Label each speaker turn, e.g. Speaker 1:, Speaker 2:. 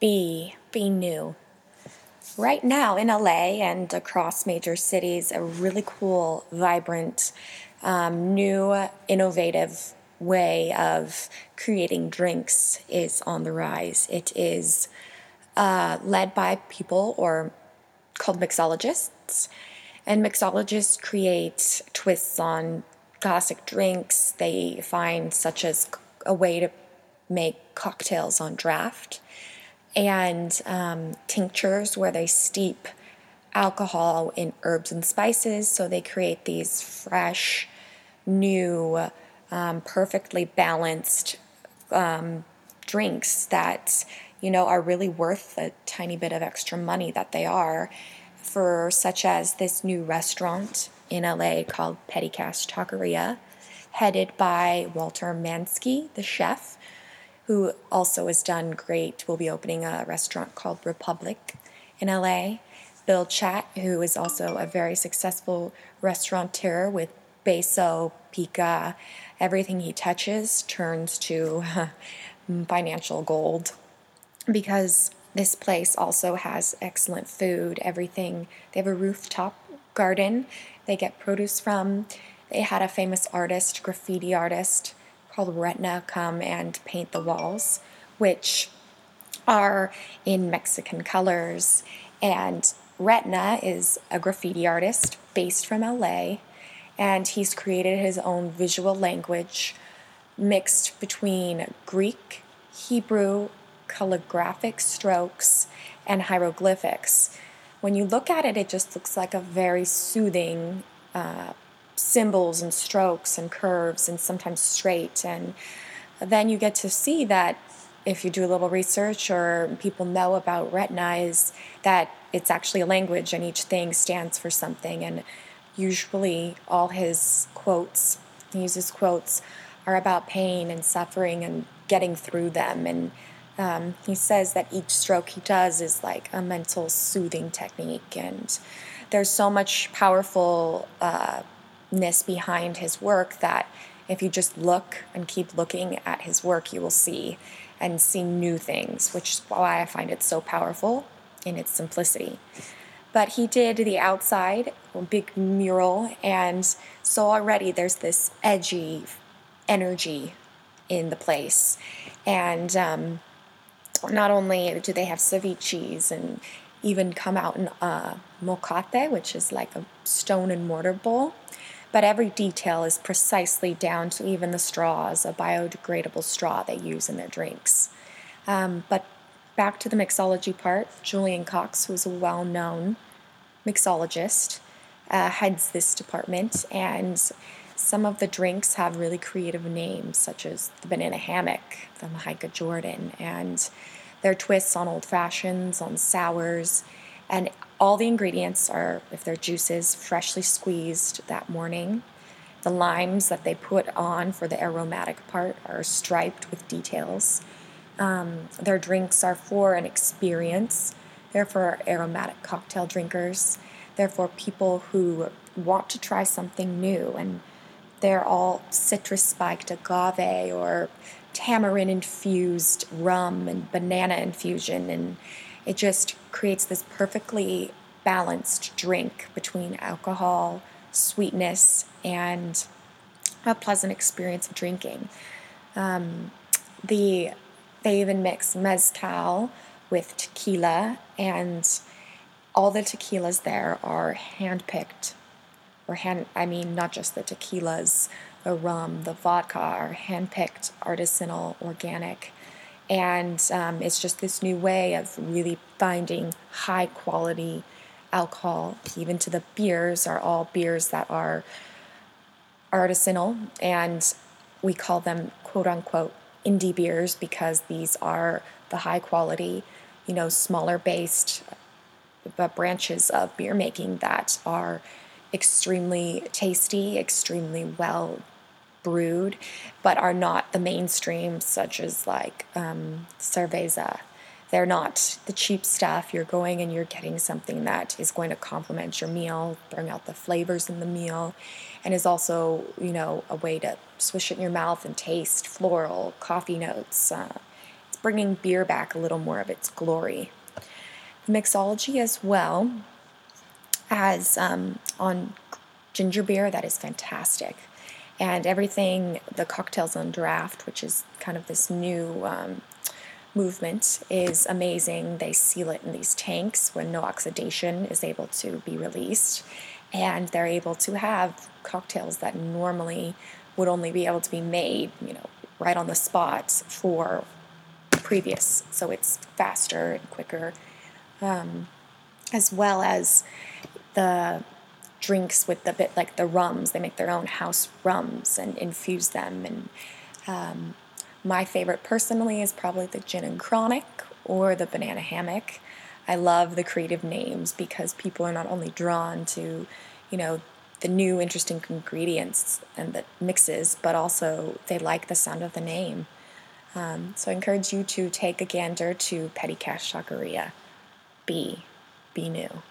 Speaker 1: be be new. Right now in LA and across major cities, a really cool, vibrant, um, new, innovative way of creating drinks is on the rise. It is uh, led by people or called mixologists. And mixologists create twists on classic drinks. They find such as a way to make cocktails on draft and um, tinctures where they steep alcohol in herbs and spices. So they create these fresh, new, um, perfectly balanced um, drinks that you know are really worth a tiny bit of extra money that they are for such as this new restaurant in LA called Petty Cash Taqueria, headed by Walter Manzke, the chef, who also has done great. Will be opening a restaurant called Republique in LA. Bill Chait, who is also a very successful restaurateur with Beso, Picca, everything he touches turns to financial gold because this place also has excellent food, everything. They have a rooftop garden they get produce from. They had a famous artist, graffiti artist called Retna, come and paint the walls, which are in Mexican colors. And Retna is a graffiti artist based from LA and he's created his own visual language mixed between Greek, Hebrew, calligraphic strokes, and hieroglyphics. When you look at it, it just looks like a very soothing uh, symbols and strokes and curves and sometimes straight. And then you get to see that if you do a little research or people know about Retna, is that it's actually a language and each thing stands for something. And usually all his quotes, he uses quotes, are about pain and suffering and getting through them. And um, he says that each stroke he does is like a mental soothing technique. And there's so much powerful. uh, behind his work that if you just look and keep looking at his work, you will see and see new things, which is why I find it so powerful in its simplicity. But he did the outside, a big mural, and so already there's this edgy energy in the place. And um, not only do they have ceviches and even come out in uh, mocate, which is like a stone and mortar bowl, but every detail is precisely down to even the straws, a biodegradable straw they use in their drinks. Um, but back to the mixology part, Julian Cox, who's a well known mixologist, uh, heads this department, and some of the drinks have really creative names, such as the Banana Hammock, the Mahika Jordan, and their twists on old fashions, on sours, and all the ingredients are, if they're juices, freshly squeezed that morning. The limes that they put on for the aromatic part are striped with details. Um, their drinks are for an experience. They're for aromatic cocktail drinkers. They're for people who want to try something new. And they're all citrus spiked agave or tamarind infused rum and banana infusion. And it just creates this perfectly balanced drink between alcohol, sweetness, and a pleasant experience of drinking. Um, the they even mix mezcal with tequila, and all the tequilas there are handpicked, or hand, I mean, not just the tequilas, the rum, the vodka are handpicked, artisanal, organic. And um, it's just this new way of really finding high quality alcohol. Even to the beers are all beers that are artisanal, and we call them quote unquote indie beers because these are the high quality, you know, smaller based uh, branches of beer making that are extremely tasty, extremely well brewed, but are not the mainstream, such as like um, cerveza. They're not the cheap stuff. You're going and you're getting something that is going to complement your meal, bring out the flavors in the meal, and is also, you know, a way to swish it in your mouth and taste floral, coffee notes. Uh, it's bringing beer back a little more of its glory. Mixology as well as um, on ginger beer that is fantastic and everything the cocktails on draft which is kind of this new um, movement is amazing. They seal it in these tanks when no oxidation is able to be released. And they're able to have cocktails that normally would only be able to be made you know right on the spot for previous. So it's faster and quicker. Um, as well as the drinks with the bit like the rums. They make their own house rums and infuse them. And um, my favorite personally is probably the gin and chronic or the banana hammock. I love the creative names because people are not only drawn to, you know, the new interesting ingredients and the mixes, but also they like the sound of the name. Um, so I encourage you to take a gander to Petty Cash Taqueria. Be, be new.